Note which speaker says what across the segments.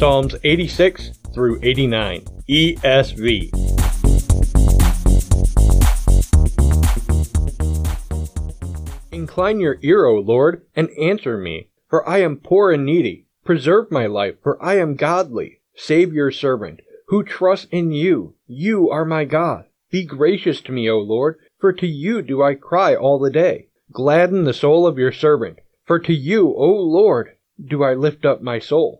Speaker 1: Psalms 86 through 89, ESV. Incline your ear, O Lord, and answer me, for I am poor and needy. Preserve my life, for I am godly. Save your servant, who trusts in you. You are my God. Be gracious to me, O Lord, for to you do I cry all the day. Gladden the soul of your servant, for to you, O Lord, do I lift up my soul.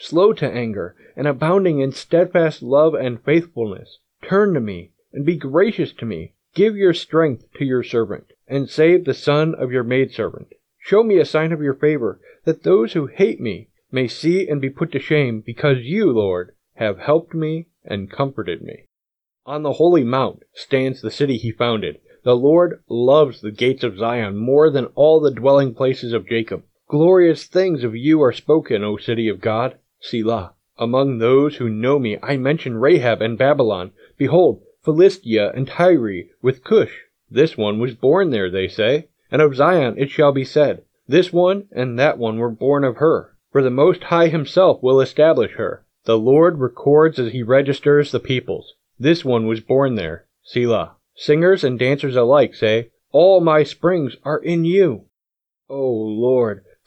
Speaker 1: slow to anger, and abounding in steadfast love and faithfulness. Turn to me, and be gracious to me. Give your strength to your servant, and save the son of your maidservant. Show me a sign of your favor, that those who hate me may see and be put to shame, because you, Lord, have helped me and comforted me. On the holy mount stands the city he founded. The Lord loves the gates of Zion more than all the dwelling places of Jacob. Glorious things of you are spoken, O city of God. Selah. Among those who know me I mention Rahab and Babylon. Behold, Philistia and Tyre with Cush. This one was born there, they say. And of Zion it shall be said, This one and that one were born of her. For the Most High himself will establish her. The Lord records as he registers the peoples. This one was born there. Selah. Singers and dancers alike say, All my springs are in you. O Lord,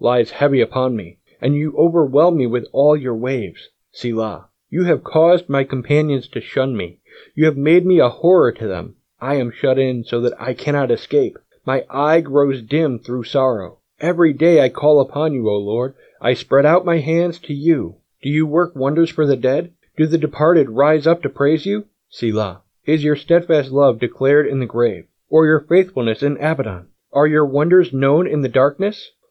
Speaker 1: lies heavy upon me and you overwhelm me with all your waves. Selah. You have caused my companions to shun me. You have made me a horror to them. I am shut in so that I cannot escape. My eye grows dim through sorrow. Every day I call upon you, O Lord. I spread out my hands to you. Do you work wonders for the dead? Do the departed rise up to praise you? Selah. Is your steadfast love declared in the grave, or your faithfulness in Abaddon? Are your wonders known in the darkness?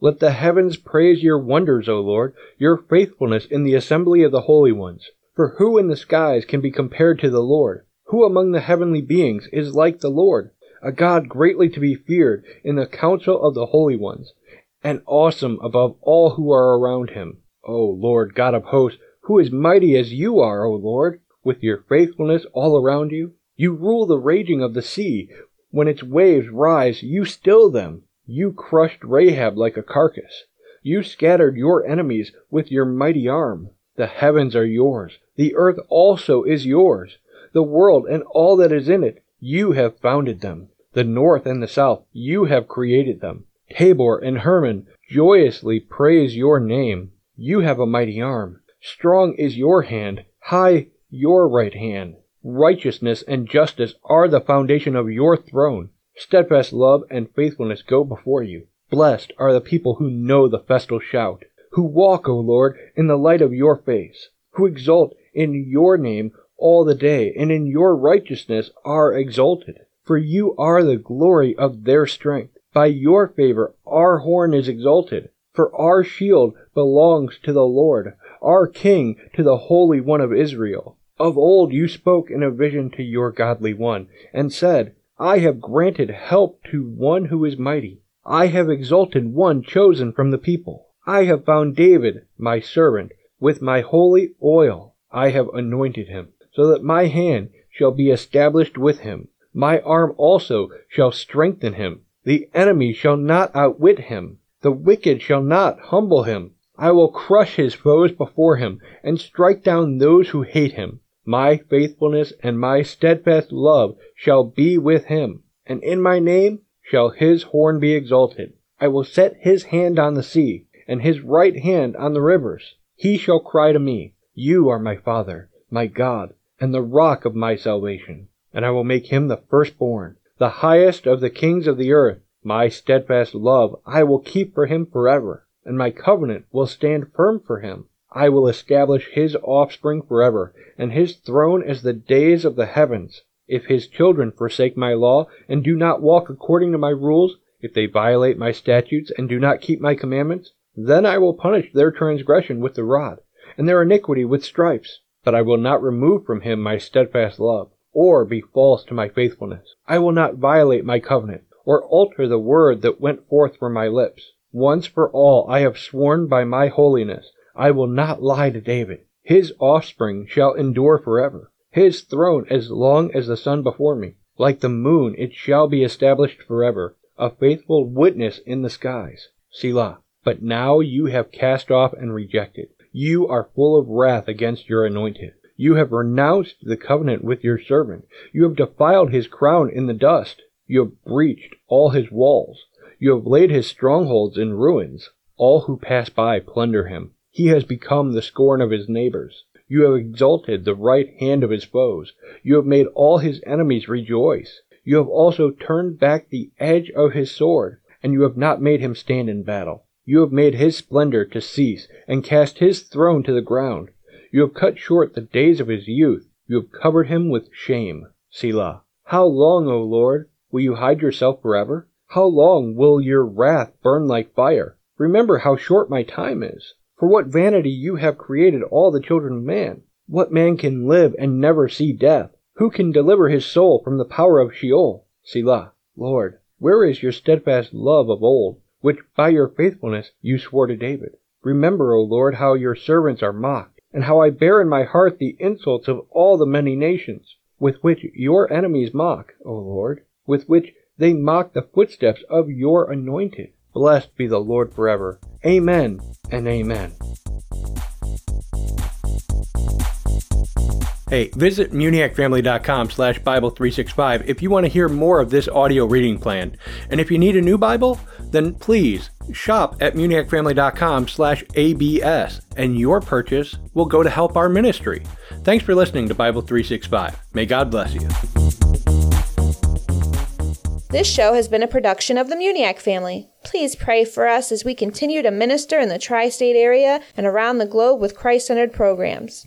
Speaker 1: Let the heavens praise your wonders, O Lord, your faithfulness in the assembly of the holy ones. For who in the skies can be compared to the Lord? Who among the heavenly beings is like the Lord? A God greatly to be feared in the council of the holy ones, and awesome above all who are around him. O Lord God of hosts, who is mighty as you are, O Lord, with your faithfulness all around you? You rule the raging of the sea. When its waves rise, you still them. You crushed Rahab like a carcass. You scattered your enemies with your mighty arm. The heavens are yours. The earth also is yours. The world and all that is in it, you have founded them. The north and the south, you have created them. Tabor and Hermon joyously praise your name. You have a mighty arm. Strong is your hand, high your right hand. Righteousness and justice are the foundation of your throne. Steadfast love and faithfulness go before you. Blessed are the people who know the festal shout, who walk, O Lord, in the light of your face, who exult in your name all the day, and in your righteousness are exalted. For you are the glory of their strength. By your favor our horn is exalted. For our shield belongs to the Lord, our King to the Holy One of Israel. Of old you spoke in a vision to your godly one, and said, I have granted help to one who is mighty. I have exalted one chosen from the people. I have found David, my servant, with my holy oil. I have anointed him, so that my hand shall be established with him. My arm also shall strengthen him. The enemy shall not outwit him. The wicked shall not humble him. I will crush his foes before him, and strike down those who hate him. My faithfulness and my steadfast love shall be with him, and in my name shall his horn be exalted. I will set his hand on the sea, and his right hand on the rivers. He shall cry to me, You are my Father, my God, and the rock of my salvation. And I will make him the firstborn, the highest of the kings of the earth. My steadfast love I will keep for him forever, and my covenant will stand firm for him. I will establish his offspring forever, and his throne as the days of the heavens. If his children forsake my law, and do not walk according to my rules, if they violate my statutes, and do not keep my commandments, then I will punish their transgression with the rod, and their iniquity with stripes. But I will not remove from him my steadfast love, or be false to my faithfulness. I will not violate my covenant, or alter the word that went forth from my lips. Once for all I have sworn by my holiness I will not lie to David. His offspring shall endure forever, his throne as long as the sun before me. Like the moon it shall be established forever, a faithful witness in the skies. Selah. But now you have cast off and rejected. You are full of wrath against your anointed. You have renounced the covenant with your servant. You have defiled his crown in the dust. You have breached all his walls. You have laid his strongholds in ruins. All who pass by plunder him. He has become the scorn of his neighbors. You have exalted the right hand of his foes. You have made all his enemies rejoice. You have also turned back the edge of his sword, and you have not made him stand in battle. You have made his splendor to cease, and cast his throne to the ground. You have cut short the days of his youth. You have covered him with shame. Selah. How long, O Lord, will you hide yourself forever? How long will your wrath burn like fire? Remember how short my time is. For what vanity you have created all the children of man! What man can live and never see death? Who can deliver his soul from the power of Sheol? Selah. Lord, where is your steadfast love of old, which by your faithfulness you swore to David? Remember, O Lord, how your servants are mocked, and how I bear in my heart the insults of all the many nations, with which your enemies mock, O Lord, with which they mock the footsteps of your anointed. Blessed be the Lord forever. Amen and amen. Hey, visit muniacfamily.com slash Bible365 if you want to hear more of this audio reading plan. And if you need a new Bible, then please shop at muniacfamily.com slash ABS and your purchase will go to help our ministry. Thanks for listening to Bible 365. May God bless you.
Speaker 2: This show has been a production of the Muniac family. Please pray for us as we continue to minister in the tri state area and around the globe with Christ centered programs.